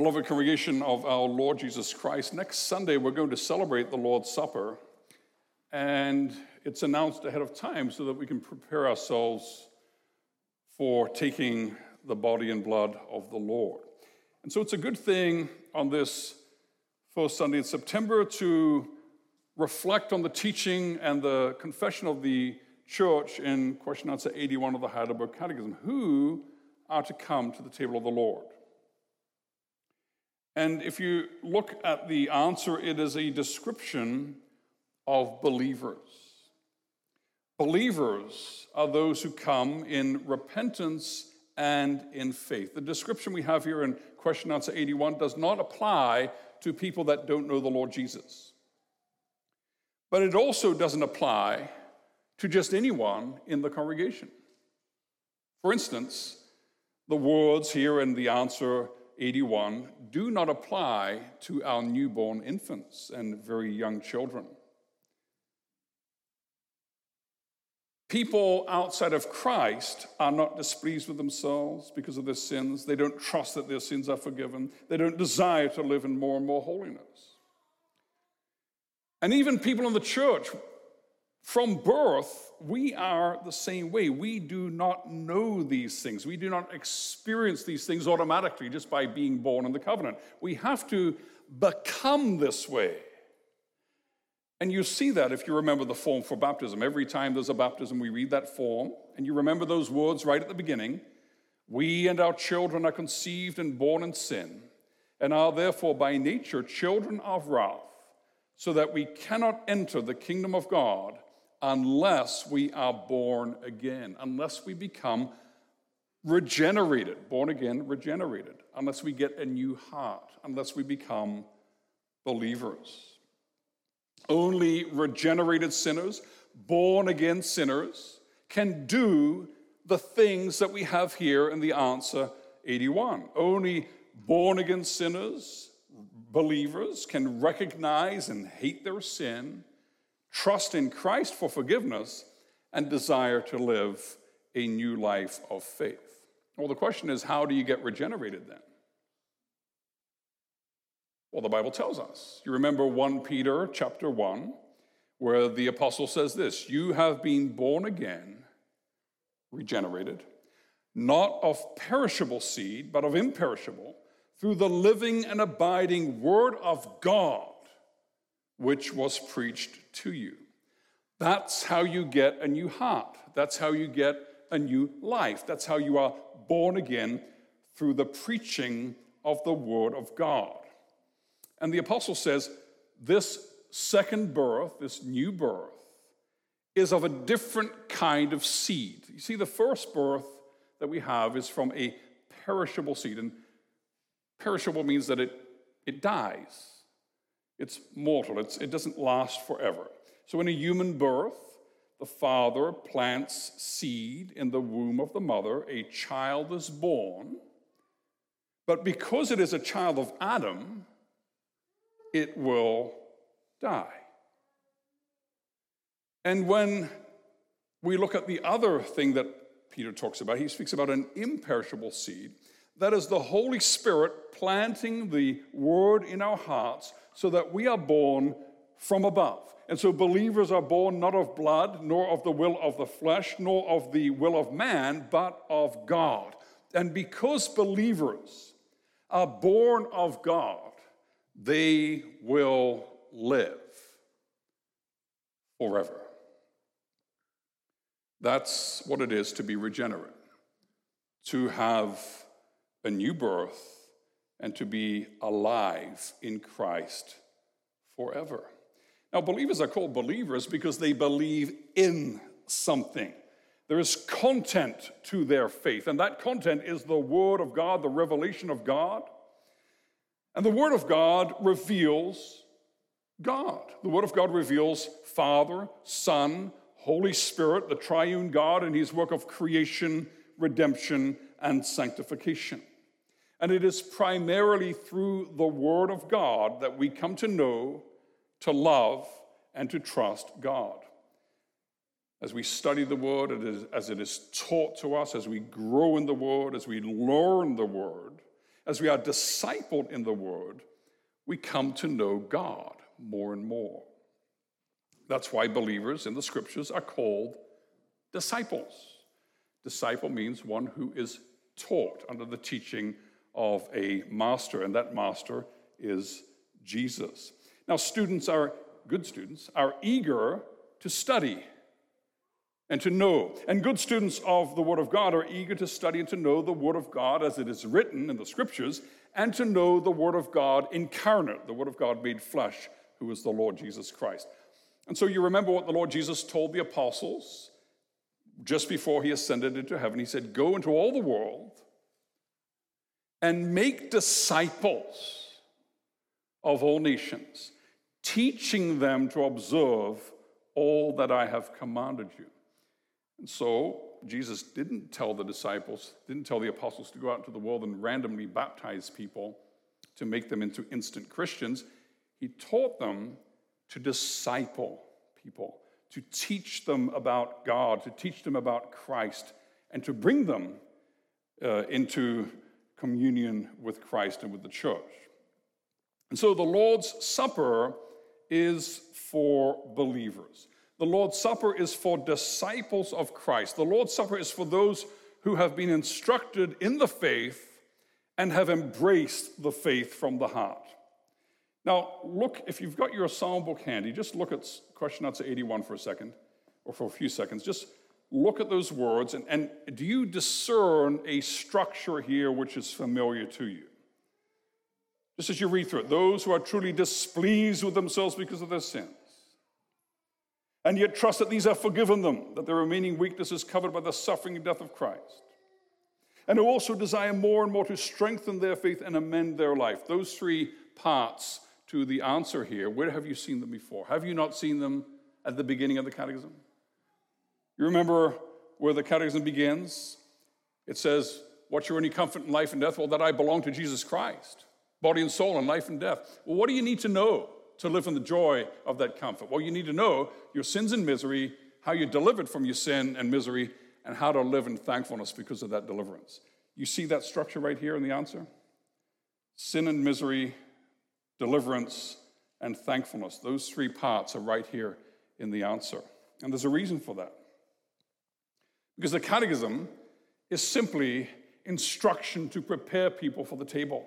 Beloved congregation of our Lord Jesus Christ, next Sunday we're going to celebrate the Lord's Supper, and it's announced ahead of time so that we can prepare ourselves for taking the body and blood of the Lord. And so it's a good thing on this first Sunday in September to reflect on the teaching and the confession of the church in question answer 81 of the Heidelberg Catechism. Who are to come to the table of the Lord? And if you look at the answer, it is a description of believers. Believers are those who come in repentance and in faith. The description we have here in question answer 81 does not apply to people that don't know the Lord Jesus. But it also doesn't apply to just anyone in the congregation. For instance, the words here in the answer 81 do not apply to our newborn infants and very young children. People outside of Christ are not displeased with themselves because of their sins. They don't trust that their sins are forgiven. They don't desire to live in more and more holiness. And even people in the church, from birth, we are the same way. We do not know these things. We do not experience these things automatically just by being born in the covenant. We have to become this way. And you see that if you remember the form for baptism. Every time there's a baptism, we read that form, and you remember those words right at the beginning. We and our children are conceived and born in sin, and are therefore by nature children of wrath, so that we cannot enter the kingdom of God unless we are born again, unless we become regenerated, born again, regenerated, unless we get a new heart, unless we become believers. Only regenerated sinners, born again sinners, can do the things that we have here in the answer 81. Only born again sinners, believers, can recognize and hate their sin trust in Christ for forgiveness, and desire to live a new life of faith. Well, the question is how do you get regenerated then? Well, the Bible tells us. You remember 1 Peter chapter 1, where the apostle says this You have been born again, regenerated, not of perishable seed, but of imperishable, through the living and abiding word of God which was preached to you. That's how you get a new heart. That's how you get a new life. That's how you are born again through the preaching of the Word of God. And the apostle says this second birth, this new birth, is of a different kind of seed. You see, the first birth that we have is from a perishable seed. And perishable means that it, it dies. It's mortal, it's, it doesn't last forever. So, in a human birth, the father plants seed in the womb of the mother, a child is born. But because it is a child of Adam, it will die. And when we look at the other thing that Peter talks about, he speaks about an imperishable seed. That is the Holy Spirit planting the word in our hearts so that we are born from above. And so believers are born not of blood, nor of the will of the flesh, nor of the will of man, but of God. And because believers are born of God, they will live forever. That's what it is to be regenerate, to have a new birth and to be alive in Christ forever. Now, believers are called believers because they believe in something. There is content to their faith, and that content is the Word of God, the revelation of God. And the Word of God reveals God. The Word of God reveals Father, Son, Holy Spirit, the triune God, and His work of creation, redemption, and sanctification. And it is primarily through the Word of God that we come to know, to love, and to trust God. As we study the Word, as it is taught to us, as we grow in the Word, as we learn the Word, as we are discipled in the Word, we come to know God more and more. That's why believers in the scriptures are called disciples. Disciple means one who is taught under the teaching of a master, and that master is Jesus. Now, students are, good students, are eager to study and to know. And good students of the Word of God are eager to study and to know the Word of God as it is written in the Scriptures, and to know the Word of God incarnate, the Word of God made flesh, who is the Lord Jesus Christ. And so you remember what the Lord Jesus told the apostles just before he ascended into heaven. He said, Go into all the world and make disciples of all nations, teaching them to observe all that I have commanded you. And so Jesus didn't tell the disciples, didn't tell the apostles to go out into the world and randomly baptize people to make them into instant Christians. He taught them to disciple people, to teach them about God, to teach them about Christ, and to bring them uh, into communion with Christ and with the church. And so the Lord's Supper is for believers. The Lord's Supper is for disciples of Christ. The Lord's Supper is for those who have been instructed in the faith and have embraced the faith from the heart. Now, look, if you've got your psalm book handy, just look at question answer 81 for a second, or for a few seconds. Just look at those words, and, and do you discern a structure here which is familiar to you? Just as you read through it, those who are truly displeased with themselves because of their sins, and yet trust that these are forgiven them, that their remaining weakness is covered by the suffering and death of Christ, and who also desire more and more to strengthen their faith and amend their life. Those three parts to the answer here. Where have you seen them before? Have you not seen them at the beginning of the catechism? You remember where the catechism begins? It says, What's your only comfort in life and death? Well, that I belong to Jesus Christ, body and soul, in life and death. Well, what do you need to know to live in the joy of that comfort? Well, you need to know your sins and misery, how you're delivered from your sin and misery, and how to live in thankfulness because of that deliverance. You see that structure right here in the answer? Sin and misery, deliverance, and thankfulness. Those three parts are right here in the answer. And there's a reason for that. Because the catechism is simply instruction to prepare people for the table.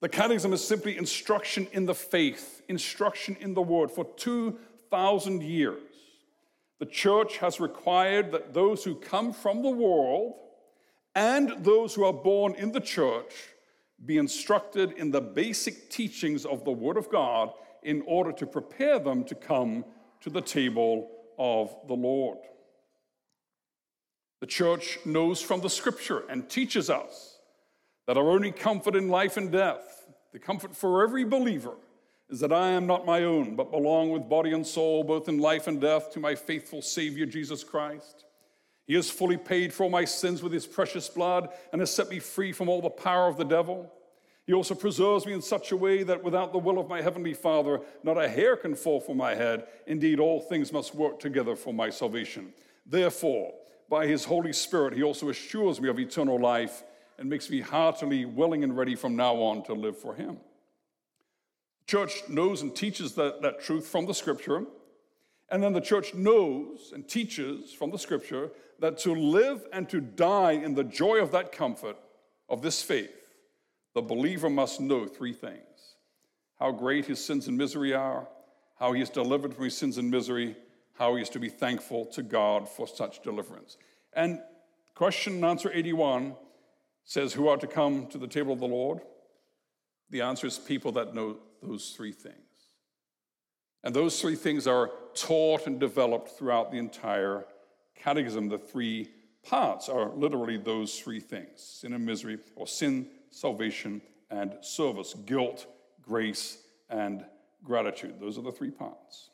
The catechism is simply instruction in the faith, instruction in the word. For 2,000 years, the church has required that those who come from the world and those who are born in the church be instructed in the basic teachings of the Word of God in order to prepare them to come to the table of the Lord. The church knows from the scripture and teaches us that our only comfort in life and death, the comfort for every believer, is that I am not my own, but belong with body and soul, both in life and death, to my faithful Savior Jesus Christ. He has fully paid for all my sins with his precious blood and has set me free from all the power of the devil. He also preserves me in such a way that without the will of my heavenly Father, not a hair can fall from my head. Indeed, all things must work together for my salvation. Therefore, by his Holy Spirit, he also assures me of eternal life and makes me heartily willing and ready from now on to live for him. Church knows and teaches that, that truth from the scripture. And then the church knows and teaches from the scripture that to live and to die in the joy of that comfort of this faith, the believer must know three things how great his sins and misery are, how he is delivered from his sins and misery, how he is to be thankful to God for such deliverance. And question and answer 81 says, Who are to come to the table of the Lord? The answer is people that know those three things. And those three things are taught and developed throughout the entire catechism, the three parts are literally those three things sin and misery, or sin, salvation, and service, guilt, grace, and gratitude. Those are the three parts.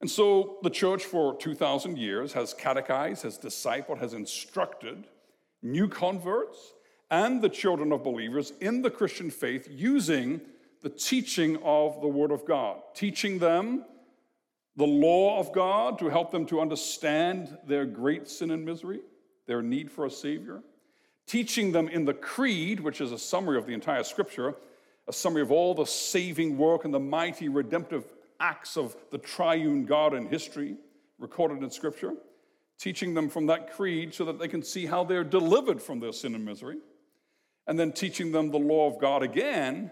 And so the church for 2,000 years has catechized, has discipled, has instructed new converts and the children of believers in the Christian faith using the teaching of the Word of God, teaching them the law of God to help them to understand their great sin and misery, their need for a Savior, teaching them in the Creed, which is a summary of the entire scripture, a summary of all the saving work and the mighty redemptive acts of the triune God in history recorded in scripture, teaching them from that creed so that they can see how they're delivered from their sin and misery, and then teaching them the law of God again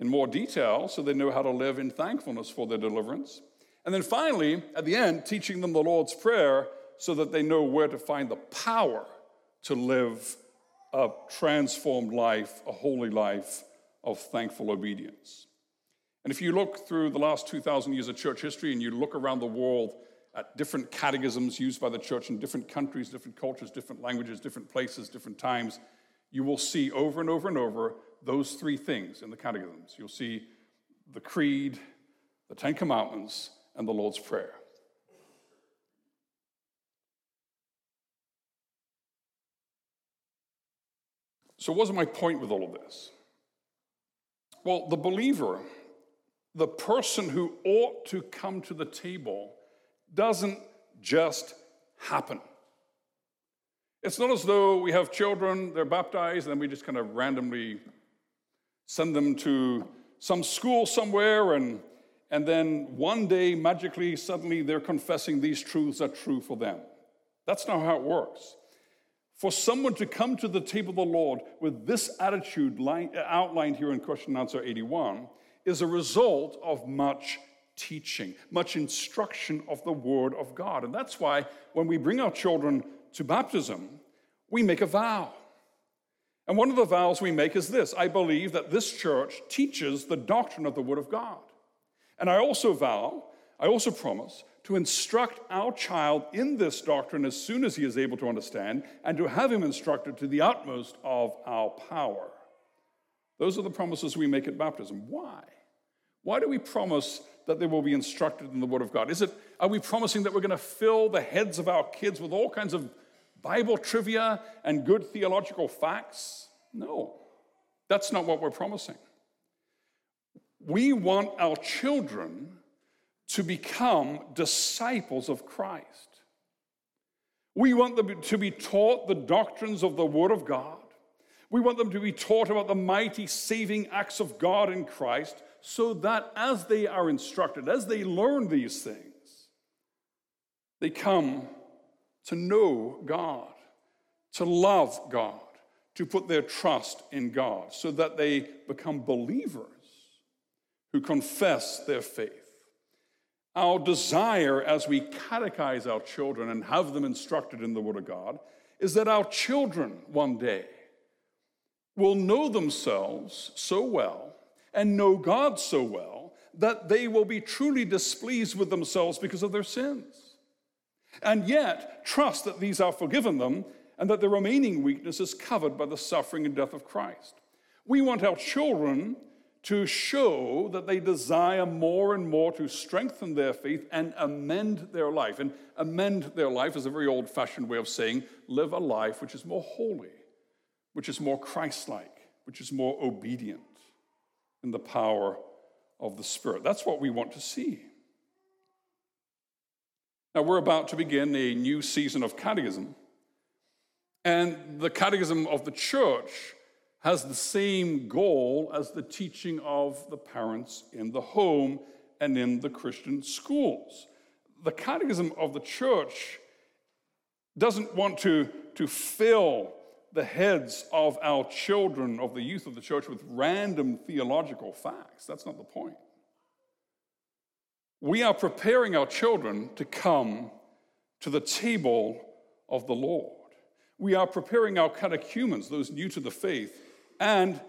in more detail so they know how to live in thankfulness for their deliverance. And then finally, at the end, teaching them the Lord's Prayer so that they know where to find the power to live a transformed life, a holy life of thankful obedience. And if you look through the last 2,000 years of church history and you look around the world at different catechisms used by the church in different countries, different cultures, different languages, different places, different times, you will see over and over and over those three things in the catechisms. You'll see the Creed, the Ten Commandments, and the Lord's Prayer. So, what's my point with all of this? Well, the believer, the person who ought to come to the table, doesn't just happen. It's not as though we have children, they're baptized, and then we just kind of randomly send them to some school somewhere, and, and then one day, magically, suddenly, they're confessing these truths are true for them. That's not how it works. For someone to come to the table of the Lord with this attitude outlined here in question and answer 81 is a result of much teaching, much instruction of the Word of God. And that's why when we bring our children to baptism, we make a vow. And one of the vows we make is this I believe that this church teaches the doctrine of the Word of God. And I also vow, I also promise to instruct our child in this doctrine as soon as he is able to understand, and to have him instructed to the utmost of our power. Those are the promises we make at baptism. Why? Why do we promise that they will be instructed in the Word of God? Is it, are we promising that we're going to fill the heads of our kids with all kinds of Bible trivia and good theological facts? No, that's not what we're promising. We want our children to become disciples of Christ. We want them to be taught the doctrines of the Word of God. We want them to be taught about the mighty saving acts of God in Christ so that as they are instructed, as they learn these things, they come to know God, to love God, to put their trust in God, so that they become believers who confess their faith. Our desire as we catechize our children and have them instructed in the Word of God is that our children one day will know themselves so well and know God so well that they will be truly displeased with themselves because of their sins. And yet, trust that these are forgiven them and that the remaining weakness is covered by the suffering and death of Christ. We want our children to show that they desire more and more to strengthen their faith and amend their life. And amend their life is a very old fashioned way of saying live a life which is more holy, which is more Christ like, which is more obedient the power of the Spirit. That's what we want to see. Now, we're about to begin a new season of catechism. And the catechism of the church has the same goal as the teaching of the parents in the home and in the Christian schools. The catechism of the church doesn't want to, to fill the heads of our children, of the youth of the church, with random theological facts. That's not the point. We are preparing our children to come to the table of the Lord. We are preparing our catechumens, those new to the faith, and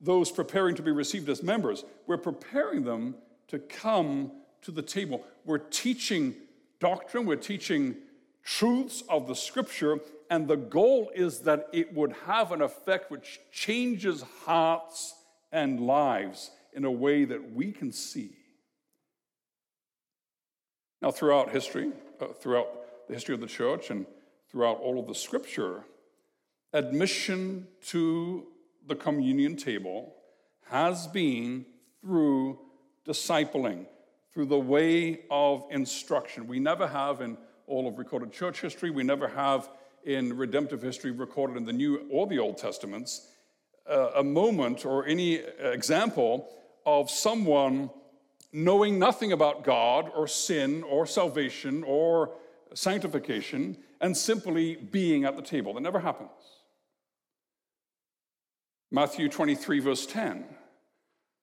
those preparing to be received as members. We're preparing them to come to the table. We're teaching doctrine, we're teaching truths of the scripture, and the goal is that it would have an effect which changes hearts and lives in a way that we can see. Now, throughout history, uh, throughout the history of the church, and throughout all of the scripture, admission to the communion table has been through discipling, through the way of instruction. We never have in all of recorded church history, we never have in redemptive history recorded in the New or the Old Testaments uh, a moment or any example of someone knowing nothing about God or sin or salvation or sanctification and simply being at the table. That never happens. Matthew 23, verse 10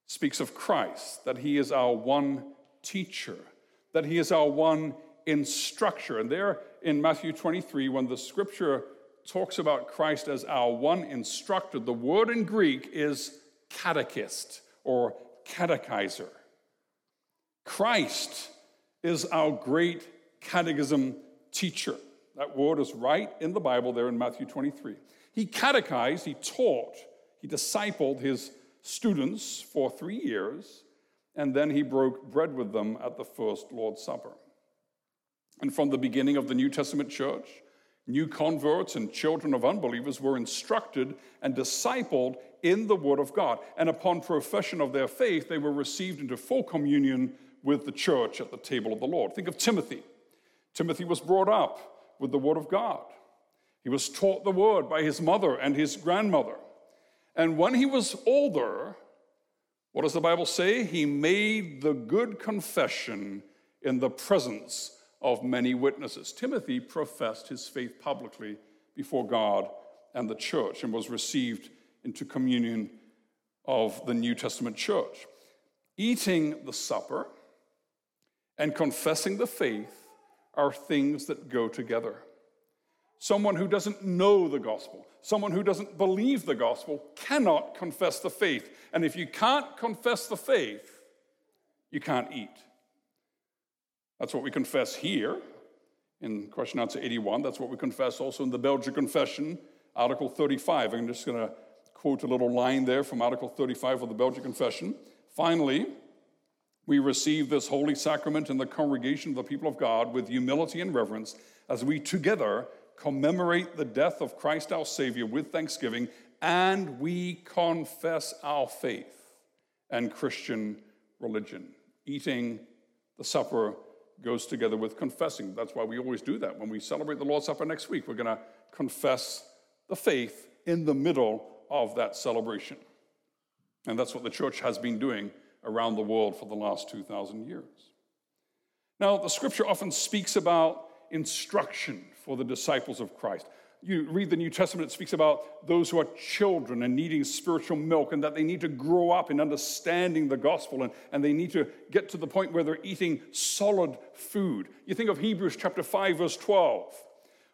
speaks of Christ, that he is our one teacher, that he is our one instructor. And there in Matthew 23, when the scripture talks about Christ as our one instructor, the word in Greek is catechist or catechizer. Christ is our great catechism teacher. That word is right in the Bible there in Matthew 23. He catechized, he taught, he discipled his students for three years, and then he broke bread with them at the first Lord's Supper. And from the beginning of the New Testament church, new converts and children of unbelievers were instructed and discipled in the Word of God. And upon profession of their faith, they were received into full communion with the church at the table of the Lord. Think of Timothy. Timothy was brought up with the Word of God. He was taught the Word by his mother and his grandmother. And when he was older, what does the Bible say? He made the good confession in the presence of many witnesses. Timothy professed his faith publicly before God and the church and was received into communion of the New Testament church. Eating the supper and confessing the faith are things that go together. Someone who doesn't know the gospel, someone who doesn't believe the gospel, cannot confess the faith. And if you can't confess the faith, you can't eat. That's what we confess here in question answer 81. That's what we confess also in the Belgian Confession, Article 35. I'm just going to quote a little line there from Article 35 of the Belgian Confession. Finally, we receive this holy sacrament in the congregation of the people of God with humility and reverence as we together commemorate the death of Christ our Savior with thanksgiving, and we confess our faith and Christian religion. Eating the supper goes together with confessing. That's why we always do that. When we celebrate the Lord's Supper next week, we're going to confess the faith in the middle of that celebration. And that's what the church has been doing around the world for the last 2,000 years. Now, the scripture often speaks about instruction for the disciples of Christ you read the New Testament, it speaks about those who are children and needing spiritual milk, and that they need to grow up in understanding the gospel, and, and they need to get to the point where they're eating solid food. You think of Hebrews chapter 5, verse 12.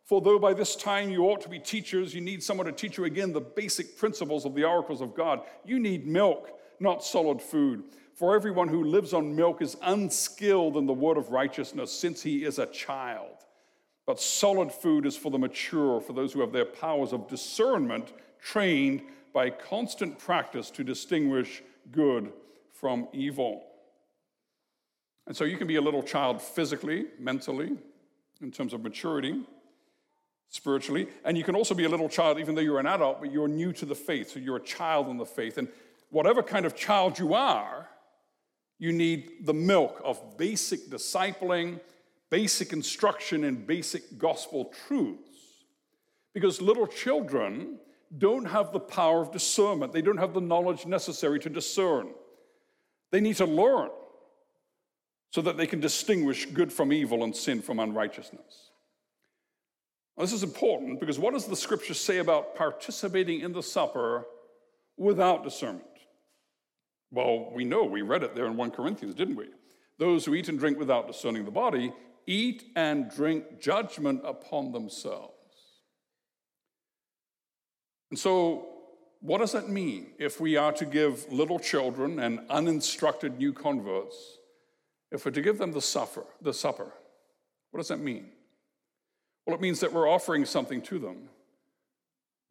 For though by this time you ought to be teachers, you need someone to teach you again the basic principles of the oracles of God. You need milk, not solid food. For everyone who lives on milk is unskilled in the word of righteousness, since he is a child. But solid food is for the mature, for those who have their powers of discernment trained by constant practice to distinguish good from evil. And so you can be a little child physically, mentally, in terms of maturity, spiritually, and you can also be a little child even though you're an adult, but you're new to the faith, so you're a child in the faith. And whatever kind of child you are, you need the milk of basic discipling basic instruction and basic gospel truths. Because little children don't have the power of discernment, they don't have the knowledge necessary to discern. They need to learn so that they can distinguish good from evil and sin from unrighteousness. Now, this is important because what does the scripture say about participating in the supper without discernment? Well, we know, we read it there in 1 Corinthians, didn't we? Those who eat and drink without discerning the body eat and drink judgment upon themselves. And so, what does that mean if we are to give little children and uninstructed new converts, if we're to give them the supper, the supper? What does that mean? Well, it means that we're offering something to them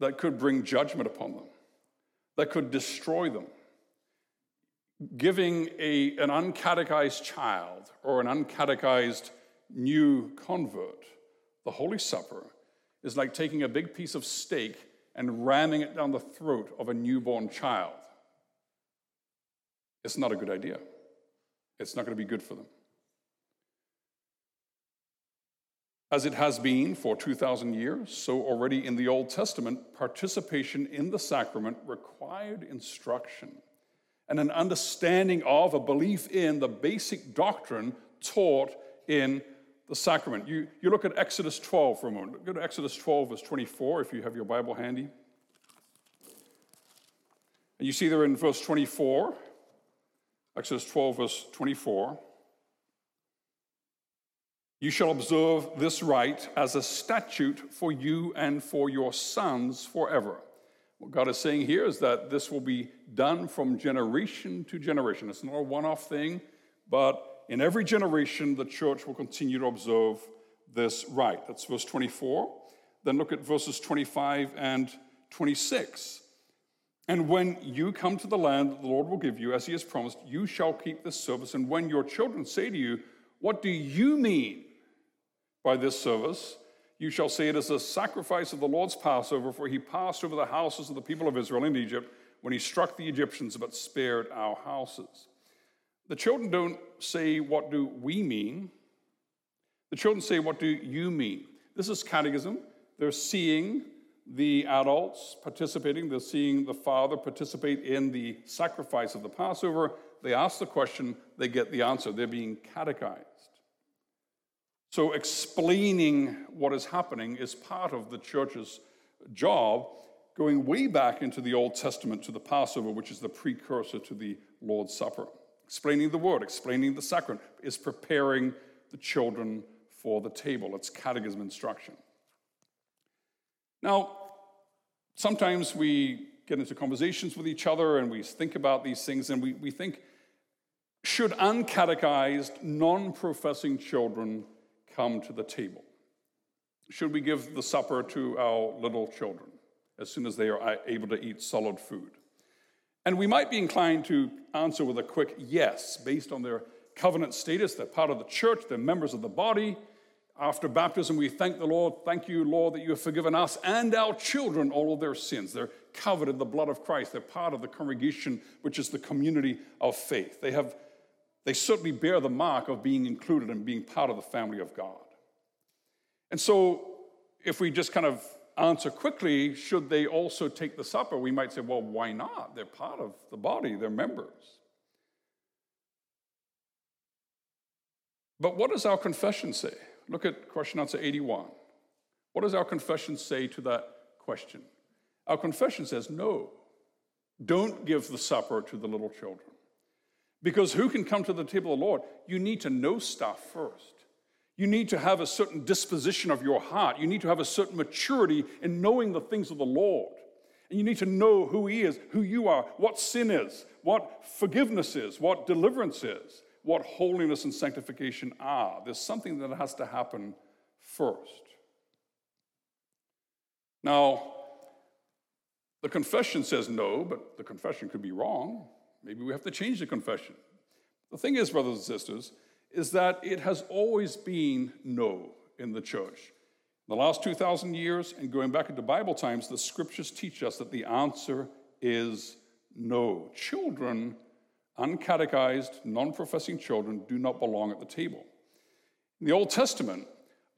that could bring judgment upon them, that could destroy them. Giving a, an uncatechized child or an uncatechized new convert, the Holy Supper, is like taking a big piece of steak and ramming it down the throat of a newborn child. It's not a good idea. It's not going to be good for them. As it has been for 2,000 years, so already in the Old Testament, participation in the sacrament required instruction and an understanding of, a belief in the basic doctrine taught in the sacrament. You, you look at Exodus 12 for a moment. Go to Exodus 12, verse 24, if you have your Bible handy. And you see there in verse 24, Exodus 12, verse 24. You shall observe this rite as a statute for you and for your sons forever. What God is saying here is that this will be done from generation to generation. It's not a one off thing, but in every generation, the church will continue to observe this rite. That's verse 24. Then look at verses 25 and 26. And when you come to the land that the Lord will give you, as he has promised, you shall keep this service. And when your children say to you, What do you mean by this service, you shall say it is a sacrifice of the Lord's Passover, for he passed over the houses of the people of Israel in Egypt when he struck the Egyptians but spared our houses. The children don't say, What do we mean? The children say, What do you mean? This is catechism. They're seeing the adults participating, they're seeing the father participate in the sacrifice of the Passover. They ask the question, they get the answer. They're being catechized. So, explaining what is happening is part of the church's job, going way back into the Old Testament to the Passover, which is the precursor to the Lord's Supper. Explaining the word, explaining the sacrament, is preparing the children for the table. It's catechism instruction. Now, sometimes we get into conversations with each other and we think about these things and we, we think, should uncatechized, non professing children come to the table? Should we give the supper to our little children as soon as they are able to eat solid food? And we might be inclined to answer with a quick yes, based on their covenant status. They're part of the church, they're members of the body. After baptism, we thank the Lord. Thank you, Lord, that you have forgiven us and our children all of their sins. They're covered in the blood of Christ. They're part of the congregation, which is the community of faith. They have they certainly bear the mark of being included and being part of the family of God. And so, if we just kind of answer quickly, should they also take the supper? We might say, well, why not? They're part of the body, they're members. But what does our confession say? Look at question answer 81. What does our confession say to that question? Our confession says, no, don't give the supper to the little children. Because who can come to the table of the Lord? You need to know stuff first. You need to have a certain disposition of your heart. You need to have a certain maturity in knowing the things of the Lord. And you need to know who He is, who you are, what sin is, what forgiveness is, what deliverance is, what holiness and sanctification are. There's something that has to happen first. Now, the confession says no, but the confession could be wrong. Maybe we have to change the confession. The thing is, brothers and sisters, is that it has always been no in the church. In the last 2,000 years and going back into Bible times, the scriptures teach us that the answer is no. Children, uncatechized, non professing children, do not belong at the table. In the Old Testament,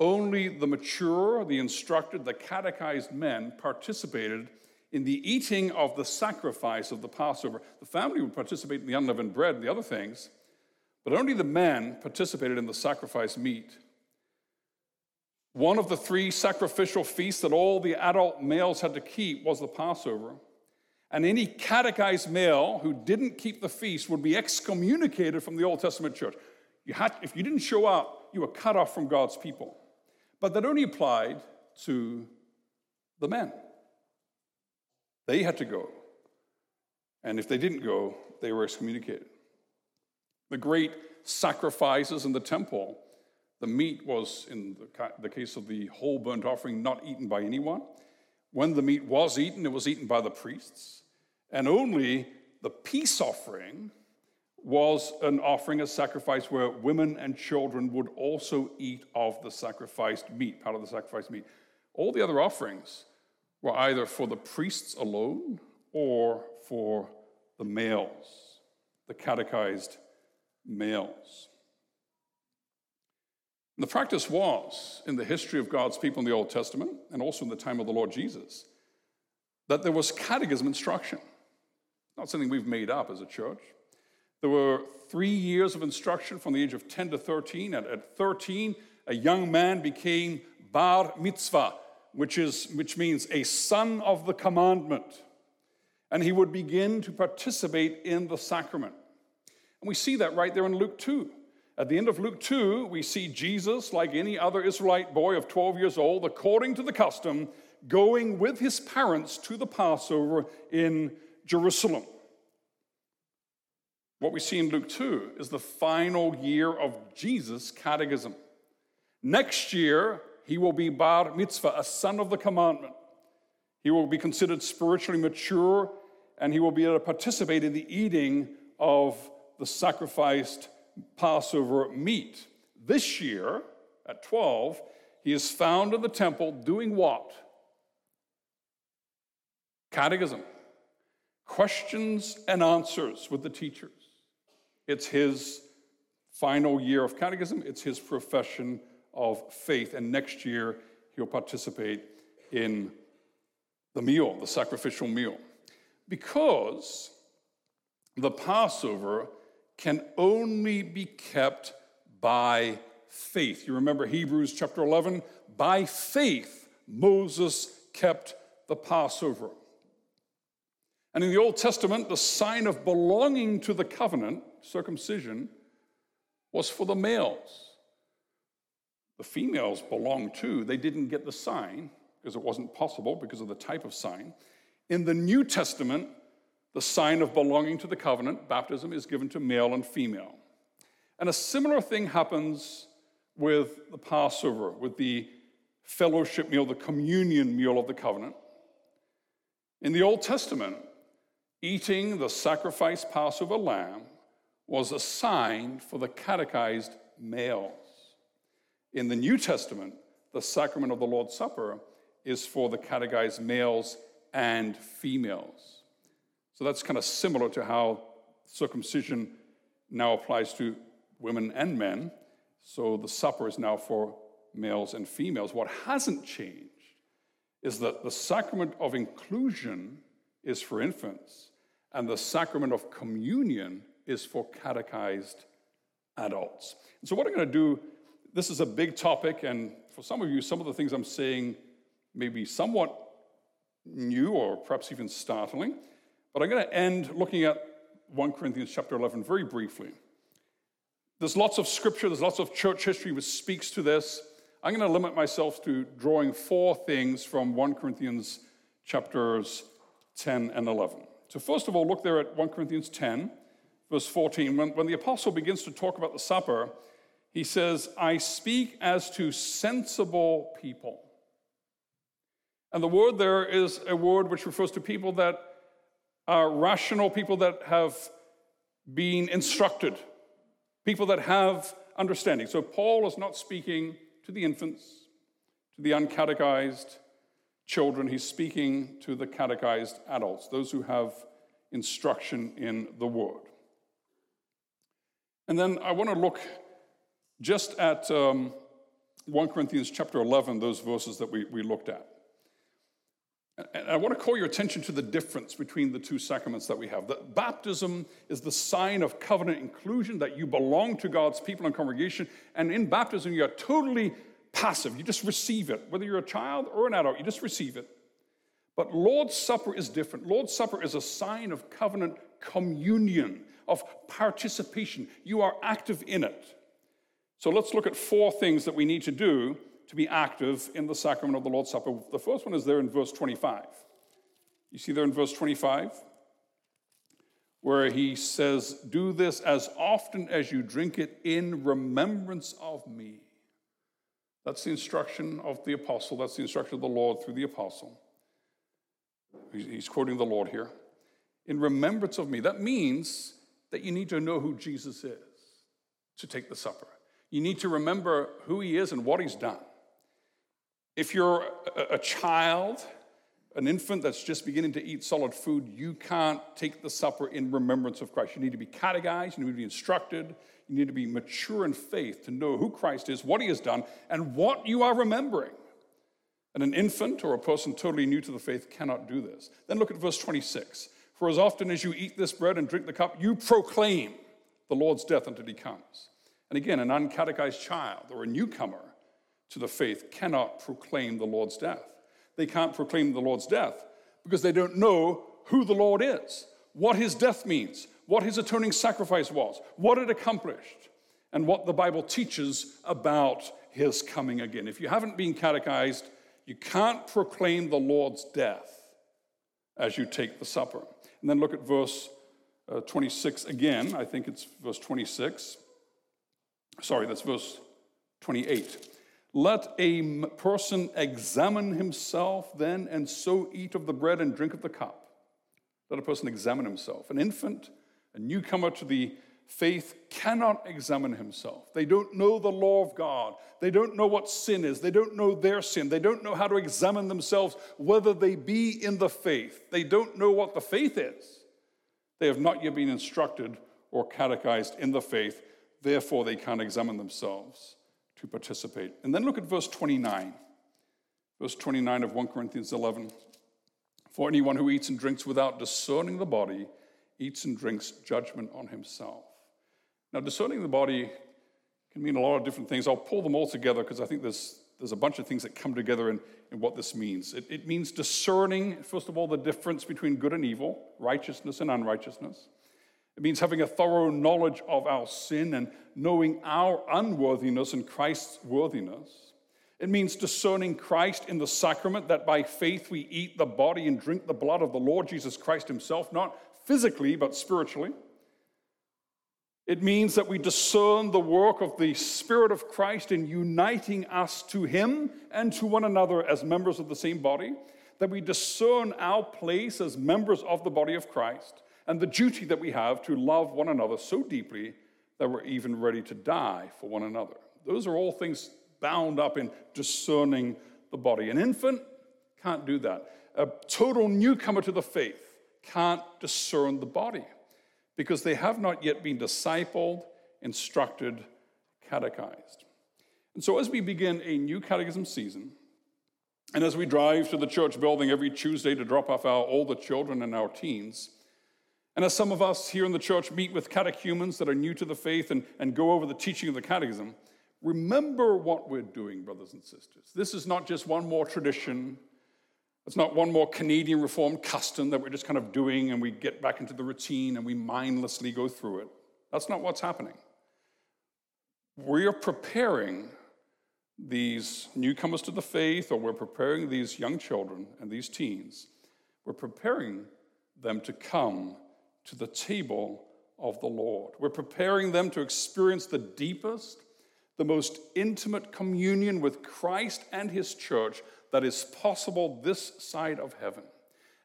only the mature, the instructed, the catechized men participated in the eating of the sacrifice of the Passover. The family would participate in the unleavened bread and the other things, but only the men participated in the sacrifice meat. One of the three sacrificial feasts that all the adult males had to keep was the Passover. And any catechized male who didn't keep the feast would be excommunicated from the Old Testament church. You had, if you didn't show up, you were cut off from God's people. But that only applied to the men. They had to go. And if they didn't go, they were excommunicated. The great sacrifices in the temple, the meat was, in the case of the whole burnt offering, not eaten by anyone. When the meat was eaten, it was eaten by the priests. And only the peace offering was an offering, a sacrifice where women and children would also eat of the sacrificed meat, part of the sacrificed meat. All the other offerings were either for the priests alone or for the males, the catechized males. The practice was, in the history of God's people in the Old Testament, and also in the time of the Lord Jesus, that there was catechism instruction. Not something we've made up as a church. There were three years of instruction from the age of 10 to 13. and at 13, a young man became bar mitzvah, which, is, which means a son of the commandment. And he would begin to participate in the sacrament. And we see that right there in Luke 2. At the end of Luke 2, we see Jesus, like any other Israelite boy of 12 years old, according to the custom, going with his parents to the Passover in Jerusalem. What we see in Luke 2 is the final year of Jesus' catechism. Next year, he will be bar mitzvah, a son of the commandment. He will be considered spiritually mature and he will be able to participate in the eating of the sacrificed Passover meat. This year, at 12, he is found in the temple doing what? Catechism. Questions and answers with the teachers. It's his final year of catechism, it's his profession of faith. And next year, he'll participate in the meal, the sacrificial meal. Because the Passover can only be kept by faith. You remember Hebrews chapter 11? By faith, Moses kept the Passover. And in the Old Testament, the sign of belonging to the covenant, circumcision, was for the males. The females belonged too. They didn't get the sign because it wasn't possible because of the type of sign. In the New Testament, the sign of belonging to the covenant, baptism, is given to male and female. And a similar thing happens with the Passover, with the fellowship meal, the communion meal of the covenant. In the Old Testament, eating the sacrificed Passover lamb was a sign for the catechized males. In the New Testament, the sacrament of the Lord's Supper is for the catechized males and females. So that's kind of similar to how circumcision now applies to women and men. So the supper is now for males and females. What hasn't changed is that the sacrament of inclusion is for infants and the sacrament of communion is for catechized adults. And so, what I'm going to do, this is a big topic, and for some of you, some of the things I'm saying may be somewhat new or perhaps even startling. But I'm going to end looking at 1 Corinthians chapter 11 very briefly. There's lots of scripture, there's lots of church history which speaks to this. I'm going to limit myself to drawing four things from 1 Corinthians chapters 10 and 11. So, first of all, look there at 1 Corinthians 10, verse 14. When, when the apostle begins to talk about the supper, he says, I speak as to sensible people. And the word there is a word which refers to people that are rational, people that have been instructed, people that have understanding. So, Paul is not speaking to the infants, to the uncatechized, children, he's speaking to the catechized adults, those who have instruction in the word. And then I want to look just at um, 1 Corinthians chapter 11, those verses that we, we looked at. And I want to call your attention to the difference between the two sacraments that we have. That baptism is the sign of covenant inclusion, that you belong to God's people and congregation. And in baptism, you are totally passive. You just receive it. Whether you're a child or an adult, you just receive it. But Lord's Supper is different. Lord's Supper is a sign of covenant communion, of participation. You are active in it. So let's look at four things that we need to do to be active in the sacrament of the Lord's Supper. The first one is there in verse 25. You see there in verse 25? Where he says, Do this as often as you drink it in remembrance of me. That's the instruction of the apostle. That's the instruction of the Lord through the apostle. He's quoting the Lord here. In remembrance of me. That means that you need to know who Jesus is to take the supper. You need to remember who he is and what he's done. If you're a child, an infant that's just beginning to eat solid food, you can't take the supper in remembrance of Christ. You need to be catechized, you need to be instructed, you need to be mature in faith to know who Christ is, what he has done, and what you are remembering. And an infant or a person totally new to the faith cannot do this. Then look at verse 26. For as often as you eat this bread and drink the cup, you proclaim the Lord's death until he comes. And again, an uncatechized child or a newcomer to the faith cannot proclaim the Lord's death. They can't proclaim the Lord's death because they don't know who the Lord is, what his death means, what his atoning sacrifice was, what it accomplished, and what the Bible teaches about his coming again. If you haven't been catechized, you can't proclaim the Lord's death as you take the supper. And then look at verse uh, 26 again. I think it's verse 26. Sorry, that's verse 28. Let a person examine himself then, and so eat of the bread and drink of the cup. Let a person examine himself. An infant, a newcomer to the faith, cannot examine himself. They don't know the law of God. They don't know what sin is. They don't know their sin. They don't know how to examine themselves, whether they be in the faith. They don't know what the faith is. They have not yet been instructed or catechized in the faith. Therefore, they can't examine themselves to participate. And then look at verse 29. Verse 29 of 1 Corinthians 11. For anyone who eats and drinks without discerning the body eats and drinks judgment on himself. Now, discerning the body can mean a lot of different things. I'll pull them all together because I think there's, there's a bunch of things that come together in, in what this means. It, it means discerning, first of all, the difference between good and evil, righteousness and unrighteousness. It means having a thorough knowledge of our sin and knowing our unworthiness and Christ's worthiness. It means discerning Christ in the sacrament, that by faith we eat the body and drink the blood of the Lord Jesus Christ Himself, not physically, but spiritually. It means that we discern the work of the Spirit of Christ in uniting us to Him and to one another as members of the same body, that we discern our place as members of the body of Christ and the duty that we have to love one another so deeply that we're even ready to die for one another. Those are all things bound up in discerning the body. An infant can't do that. A total newcomer to the faith can't discern the body because they have not yet been discipled, instructed, catechized. And so, as we begin a new catechism season, and as we drive to the church building every Tuesday to drop off our older children and our teens, and as some of us here in the church meet with catechumens that are new to the faith and, and go over the teaching of the catechism, remember what we're doing, brothers and sisters. This is not just one more tradition. It's not one more Canadian Reformed custom that we're just kind of doing and we get back into the routine and we mindlessly go through it. That's not what's happening. We are preparing these newcomers to the faith, or we're preparing these young children and these teens, we're preparing them to come to the table of the Lord. We're preparing them to experience the deepest, the most intimate communion with Christ and His church that is possible this side of heaven.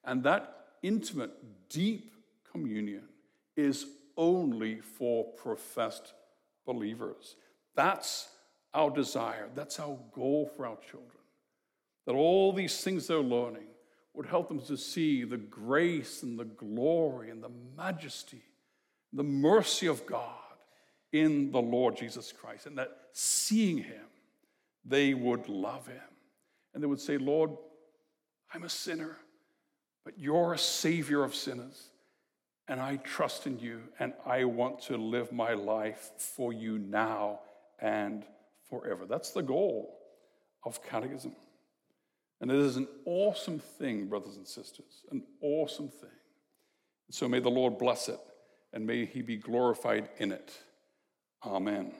And that intimate, deep communion is only for professed believers. That's our desire, that's our goal for our children. That all these things they're learning would help them to see the grace and the glory and the majesty, the mercy of God in the Lord Jesus Christ, and that seeing Him, they would love Him. And they would say, Lord, I'm a sinner, but you're a Savior of sinners, and I trust in you, and I want to live my life for you now and forever. That's the goal of catechism. And it is an awesome thing, brothers and sisters, an awesome thing. So may the Lord bless it and may he be glorified in it. Amen.